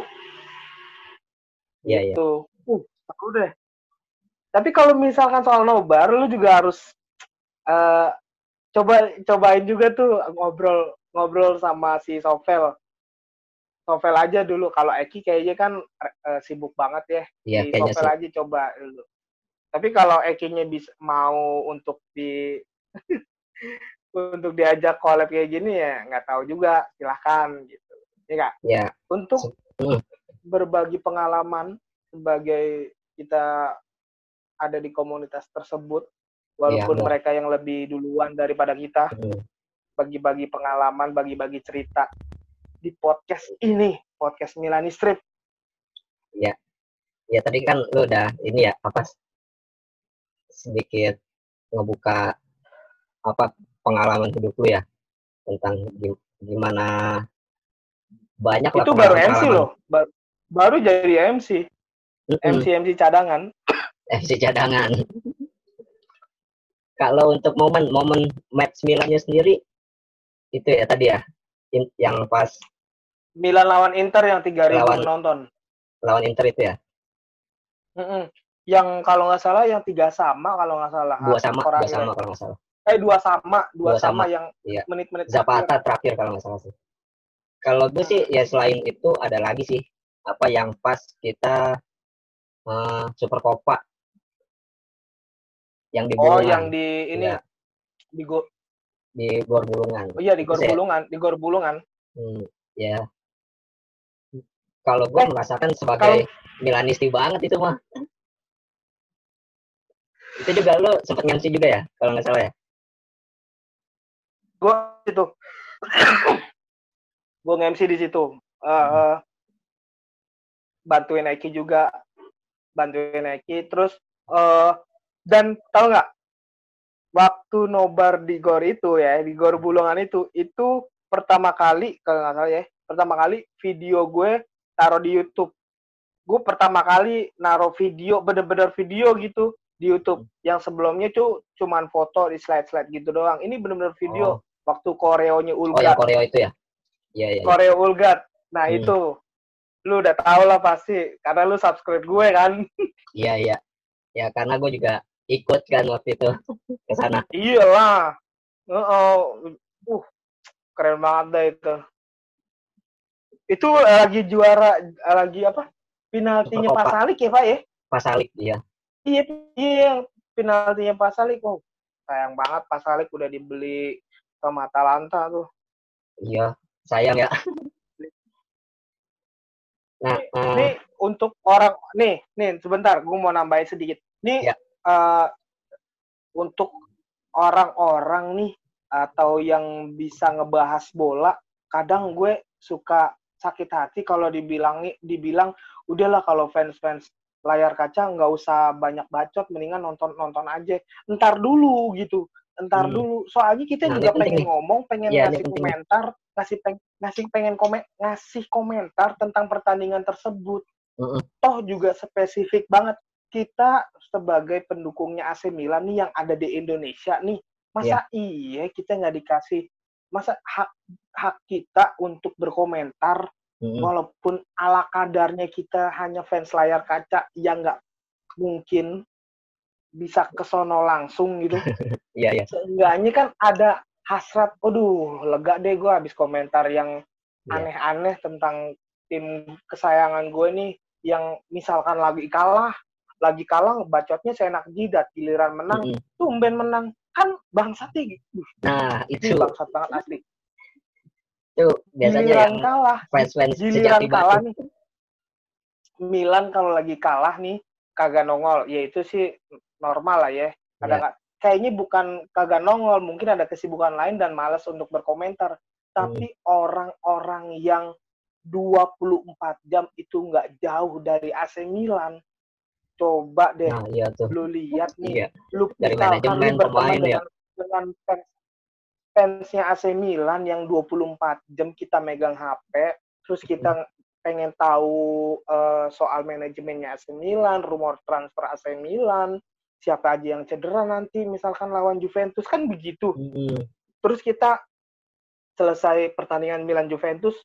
Iya, iya. tuh uh seru deh tapi kalau misalkan soal nobar lu juga harus eh coba cobain juga tuh ngobrol ngobrol sama si Sovel. Sovel aja dulu. Kalau Eki kayaknya kan eh, sibuk banget ya. Iya, kayaknya Sovel sih. aja coba dulu. Tapi kalau Ekinya bisa mau untuk di untuk diajak collab kayak gini ya nggak tahu juga. Silahkan gitu. Ya kak ya untuk berbagi pengalaman sebagai kita ada di komunitas tersebut walaupun Iya, Bang. mereka yang lebih duluan daripada kita. Bagi-bagi pengalaman bagi-bagi cerita di podcast ini podcast Milani Strip. Ya tadi kan lu udah ini ya apa sedikit ngebuka apa pengalaman hidup lu ya tentang gim- gimana banyak itu baru MC loh. Ba- baru jadi MC. MC MC cadangan MC cadangan. Kalau untuk momen momen match Milannya sendiri itu ya tadi ya yang pas. Milan lawan Inter yang 3000 Lawan- penonton. lawan Inter itu ya? Yang kalau nggak salah yang tiga sama kalau nggak salah. Dua sama Orang dua sama yang- kalau nggak salah. Eh dua sama dua, Dua sama, sama, yang iya. menit-menit terakhir. Zapata terakhir. kalau nggak salah sih. Kalau gue sih ya selain itu ada lagi sih apa yang pas kita eh, Super Copa yang di oh Bulungan, yang di ini Iya. di go di Gor Bulungan oh iya di Gor ya? Bulungan di Gor Bulungan Hmm, ya kalau gue Eh, merasakan sebagai Milanisti banget itu mah. Itu juga lo sempet nyanyi juga ya kalau nggak salah ya? Gue itu gue nge-MC di situ. Eh, eh, bantuin Eki juga. Bantuin Eki terus eh dan tahu nggak waktu nobar di gor itu ya di gor bulungan itu itu pertama kali kalau nggak salah ya pertama kali video gue taruh di YouTube. Gue pertama kali naruh video bener-bener video gitu di YouTube. Yang sebelumnya tuh cuman foto di slide-slide gitu doang. Ini bener-bener video Oh. waktu koreonya oh Ulgat. Yang koreo itu ya? Iya iya iya. koreo Ulgat. Nah Hmm. itu. Lu udah tau lah pasti karena lu subscribe gue kan. Iya iya. Ya karena gue juga ikut kan waktu itu ke sana. Iyalah. Heeh. uh keren banget dah itu. Itu lagi juara lagi apa? Penaltinya Pak. Salik ya Pak ya? Pas Salik iya. Iya iya. Penaltinya Pak Salik oh sayang banget Pak Salik udah dibeli sama Atalanta tuh. Iya sayang ya. Nah eh, Nih untuk orang nih, nih sebentar, gue mau nambahin sedikit. Nih Ya. Eh, untuk orang-orang nih atau yang bisa ngebahas bola, kadang gue suka sakit hati kalau dibilang dibilang udahlah kalau fans-fans layar kaca nggak usah banyak bacot, mendingan nonton nonton aja. Ntar dulu gitu, ntar Hmm. dulu. Soalnya kita Nah, juga penting pengen nih. ngomong, pengen ini ngasih penting komentar, ngasih peng ngasih pengen komen ngasih komentar tentang pertandingan tersebut. Mm-mm. Toh juga spesifik banget kita sebagai pendukungnya AC Milan nih yang ada di Indonesia nih, masa iya kita nggak dikasih masa hak hak kita untuk berkomentar Mm-mm. walaupun ala kadarnya kita hanya fans layar kaca yang nggak mungkin bisa ke sono langsung gitu iya iya seenggaknya kan ada hasrat aduh lega deh gue habis komentar yang Iya. aneh-aneh tentang tim kesayangan gue nih yang misalkan lagi kalah lagi kalah bacotnya seenak jidat giliran menang Mm-mm. tumben menang. Kan bangsatnya gitu. Nah ini itu bangsat banget asli. Itu biasanya giliran yang kalah giliran kalah nih. Milan kalau lagi kalah nih kagak nongol. Ya itu sih normal lah ya. Ada nggak? Kayaknya bukan kagak nongol mungkin ada kesibukan lain dan malas untuk berkomentar. Tapi Hmm. orang-orang yang 24 jam itu nggak jauh dari AC Milan coba deh nah iya tuh lu lihat nih iya lu Dari manajemen, pemain, ya. dengan, fans fansnya AC Milan yang 24 jam kita megang HP terus kita pengen tahu eh, soal manajemennya AC Milan rumor transfer AC Milan siapa aja yang cedera nanti misalkan lawan Juventus kan begitu Mm-mm. terus kita selesai pertandingan Milan Juventus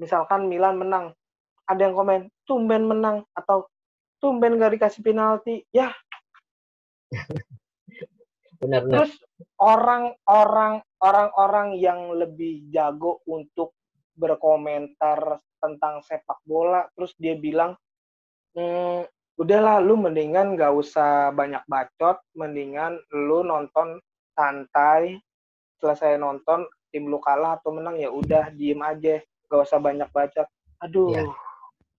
misalkan Milan menang ada yang komen tumben menang atau tumben gak dikasih penalti. Ya. Benar-benar Terus orang-orang orang-orang yang lebih jago untuk berkomentar tentang sepak bola, terus dia bilang, "Hmm, udahlah lu mendingan gak usah banyak bacot, mendingan lu nonton santai, selesai nonton tim lu kalah atau menang ya udah diem aja gak usah banyak baca aduh yeah.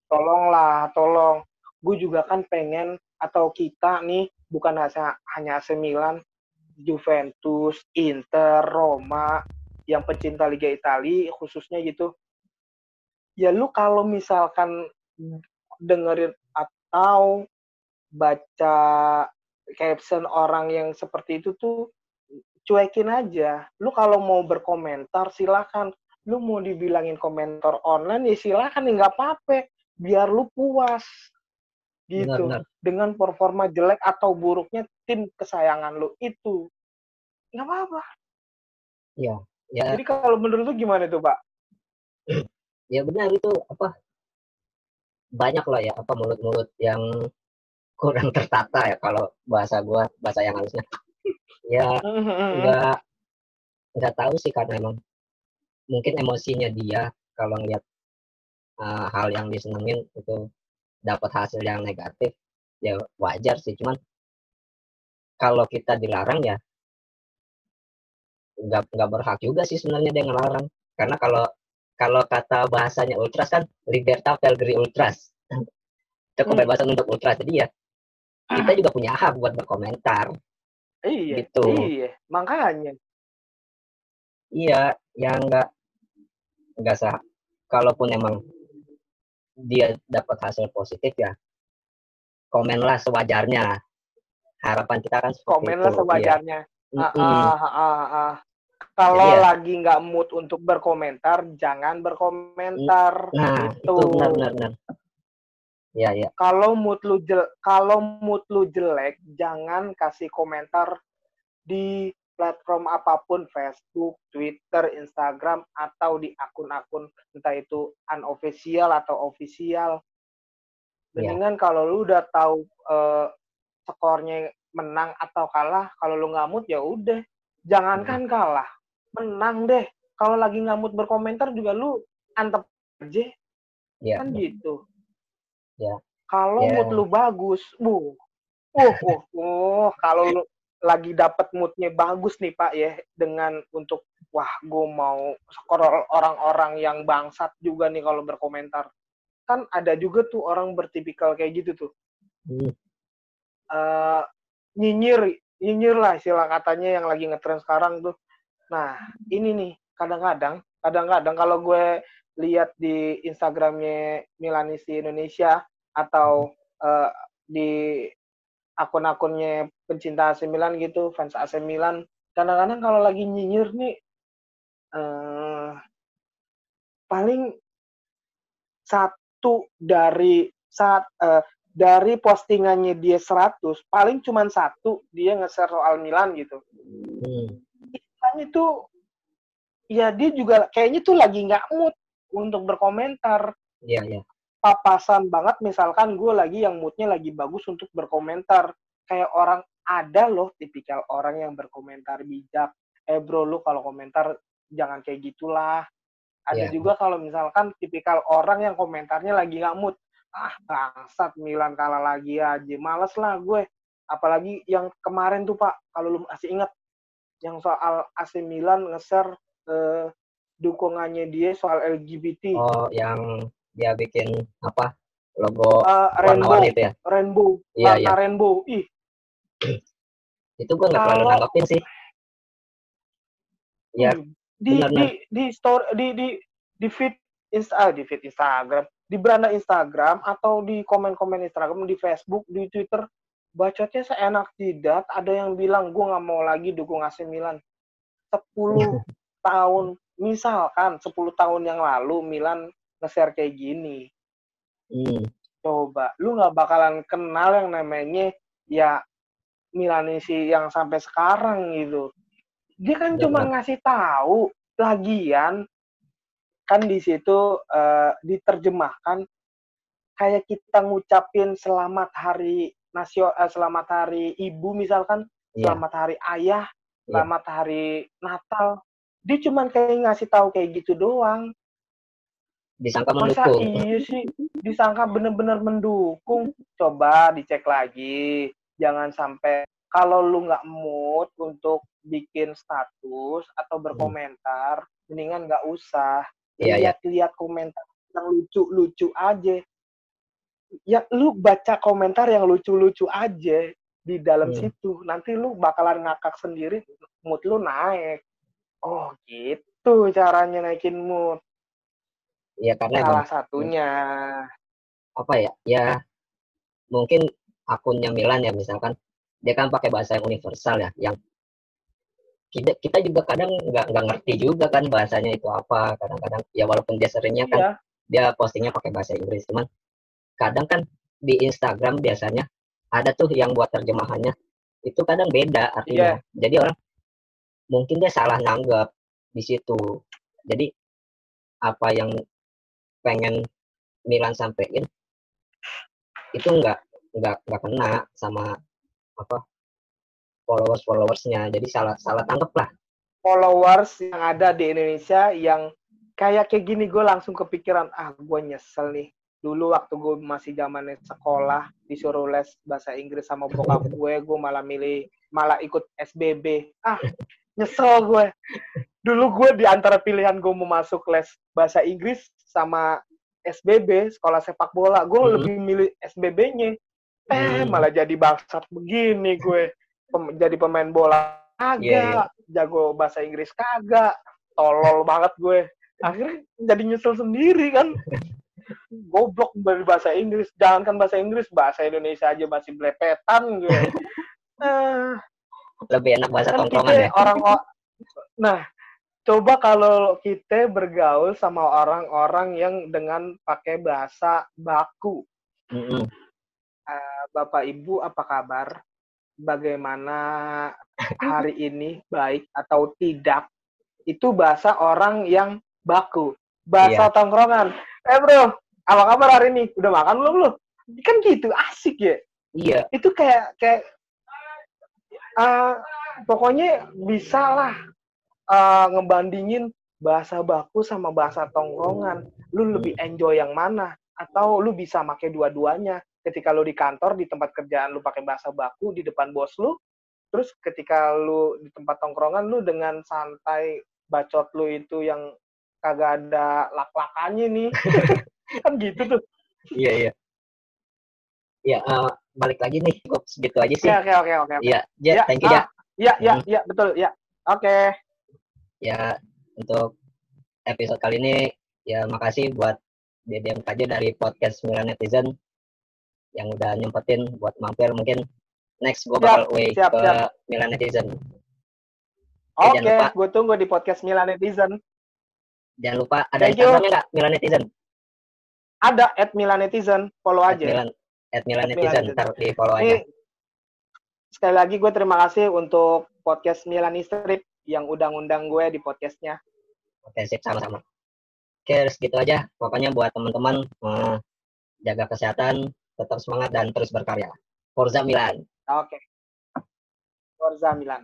tolonglah tolong gue juga kan pengen atau kita nih bukan hanya hanya AC Milan Juventus Inter Roma yang pecinta Liga Italia khususnya gitu ya lu kalau misalkan dengerin atau baca caption orang yang seperti itu tuh cuekin aja. Lu kalau mau berkomentar silakan. Lu mau dibilangin komentar online ya silakan ya nggak apa-apa. Biar lu puas. Gitu. Benar, benar. Dengan performa jelek atau buruknya tim kesayangan lu itu. Nggak apa-apa. Iya. Ya. Jadi kalau menurut lu gimana tuh, Pak? ya benar itu apa banyak lah ya apa mulut-mulut yang kurang tertata ya kalau bahasa gua bahasa yang harusnya ya nggak nggak tahu sih karena emang mungkin emosinya dia kalau ngeliat uh, hal yang disenengin itu dapat hasil yang negatif ya wajar sih cuman kalau kita dilarang ya nggak nggak berhak juga sih sebenarnya dia ngelarang. Karena kalau kalau kata bahasanya ultras kan liberta pelgri ultras. Itu hmm. kebebasan hmm. untuk ultras jadi ya kita juga punya hak buat berkomentar. Iya gitu. iya makanya. Iya yang enggak enggak sah. Kalaupun emang dia dapat hasil positif ya komenlah sewajarnya harapan kita kan komenlah itu. sewajarnya iya. ah, ah, ah, ah. kalau ya. lagi nggak mood untuk berkomentar jangan berkomentar nah itu, itu benar benar, benar. Iya, iya. Kalau mood lu jel kalau mood lu jelek, jangan kasih komentar di platform apa pun, Facebook, Twitter, Instagram, atau di akun-akun entah itu unofficial atau official. Iya. Mendingan yeah. kalau lu udah tahu uh, skornya menang atau kalah, kalau lu mood ya udah, jangankan hmm. kalah, menang deh. Kalau lagi mood berkomentar juga lu antep aja, yeah. kan gitu. Ya. Kalau yeah. mood lu bagus, bu, uh, uh, uh, kalau lu lagi dapat moodnya bagus nih Pak ya dengan untuk wah gue mau skor orang-orang yang bangsat juga nih kalau berkomentar. Kan ada juga tuh orang bertipikal kayak gitu tuh. Hmm. uh, nyinyir nyinyir lah istilah katanya yang lagi ngetren sekarang tuh. Nah ini nih kadang-kadang kadang-kadang kalau gue lihat di Instagramnya Milanisti Indonesia atau uh, di akun-akunnya pencinta AC Milan gitu, fans AC Milan, kadang-kadang kalau lagi nyinyir nih uh, paling satu dari saat uh, dari postingannya dia 100, paling cuma satu dia nge-share soal Milan gitu. Hmm. itu ya dia juga kayaknya tuh lagi nggak mood untuk berkomentar. Iya, iya. Papasan banget misalkan gue lagi yang moodnya lagi bagus untuk berkomentar. Kayak orang ada loh tipikal orang yang berkomentar bijak. Eh bro lu kalau komentar jangan kayak gitulah. Ada yeah. juga kalau misalkan tipikal orang yang komentarnya lagi nggak mood. Ah bangsat Milan kalah lagi aja. Males lah gue. Apalagi yang kemarin tuh Pak, kalau lu masih ingat yang soal AC Milan nge-share eh, dukungannya dia soal LGBT. Oh, yang dia bikin apa? Logo uh, rainbow itu ya? Rainbow. Iya, iya. rainbow. Ih. Itu gua nggak terlalu nanggapin sih. Ya. Hmm. Di benar, di di store di di di feed Insta, ah, di feed Instagram, di beranda Instagram atau di komen-komen Instagram, di Facebook, di Twitter, bacotnya seenak tidak. Ada yang bilang gue nggak mau lagi dukung AC Milan. 10 tahun misalkan 10 tahun yang lalu Milan nge-share kayak gini. Hmm. Coba, lu nggak bakalan kenal yang namanya ya Milanisi yang sampai sekarang gitu. Dia kan cuma ngasih tahu lagian kan di situ uh, diterjemahkan kayak kita ngucapin selamat hari nasio uh, selamat hari ibu misalkan yeah. selamat hari ayah yeah. selamat hari Natal dia cuma kayak ngasih tahu kayak gitu doang disangka Masa mendukung iya sih disangka bener-bener mendukung coba dicek lagi jangan sampai kalau lu nggak mood untuk bikin status atau Hmm. berkomentar, mendingan nggak usah. Iya, iya. Lihat-lihat komentar yang lucu-lucu aja. Ya lu baca komentar yang lucu-lucu aja di dalam Hmm. situ. Nanti lu bakalan ngakak sendiri, mood lu naik. Oh, gitu caranya naikin mood. ya karena emang Salah satunya. apa ya ya mungkin akunnya Milan ya misalkan. Dia kan pakai bahasa yang universal ya yang kita kita juga kadang nggak nggak ngerti juga kan bahasanya itu apa. Kadang-kadang ya walaupun dia seringnya kan Iya, dia postingnya pakai bahasa Inggris. Cuman kadang kan di Instagram biasanya ada tuh yang buat terjemahannya itu kadang beda artinya. Jadi orang mungkin dia salah nanggap di situ. Jadi apa yang pengen Milan sampein itu nggak nggak nggak kena sama apa followers followersnya jadi salah salah tangkep lah. Followers yang ada di Indonesia yang kayak kayak gini gue langsung kepikiran ah gue nyesel nih. Dulu waktu gue masih zaman sekolah disuruh les bahasa Inggris sama bokap gue gue malah milih malah ikut SBB ah nyesel gue dulu gue di antara pilihan gue mau masuk les bahasa Inggris sama SBB sekolah sepak bola gue Hmm. lebih milih SBB-nya eh Hmm. malah jadi bangsat begini gue. Pem- jadi pemain bola kagak. Iya, jago bahasa Inggris kagak. Tolol banget gue. Akhirnya jadi nyesel sendiri kan. Goblok dari bahasa Inggris. Jangankan bahasa Inggris bahasa Indonesia aja masih belepetan gue. Eh, lebih enak bahasa kan tongkrongan ya. orang nah coba kalau kita bergaul sama orang-orang yang dengan pakai bahasa baku. Mm-mm. Eh, Bapak Ibu apa kabar? Bagaimana hari ini baik atau tidak? Itu bahasa orang yang baku. Bahasa tongkrongan. Eh bro apa kabar hari ini? Udah makan belum lu? Kan gitu asik ya? Iya. Itu kayak kayak eh, pokoknya bisa lah eh, ngebandingin bahasa baku sama bahasa tongkrongan. Lu lebih enjoy yang mana? Atau lu bisa pakai dua-duanya ketika lu di kantor di tempat kerjaan lu pakai bahasa baku di depan bos lu terus ketika lu di tempat tongkrongan lu dengan santai bacot lu itu yang kagak ada lak-lakannya nih. Kan gitu tuh. Iya iya. Ya eh, balik lagi nih cukup segitu aja sih. Oke oke oke oke. Iya Ya, thank you ah. ya ya Hmm. ya betul ya. Oke. Ya untuk episode kali ini ya makasih buat Dede MKJ dari podcast Milan Netizen yang udah nyempetin buat mampir mungkin next gue Siap, bakal away siap, ke siap. Milan Netizen Eh, Oke, lupa. gue tunggu di podcast Milan Netizen. jangan lupa ada Thank. Instagramnya nggak Milan Netizen Ada at Milan Netizen, follow at aja. Milan at Milan At Milan Netizen Netizen. ntar di follow Ini aja sekali lagi gue terima kasih untuk podcast Milan Strip yang udah ngundang gue di podcastnya. oke sip sama-sama oke segitu aja pokoknya buat teman-teman eh, jaga kesehatan tetap semangat dan terus berkarya Forza Milan Oke. Forza Milan.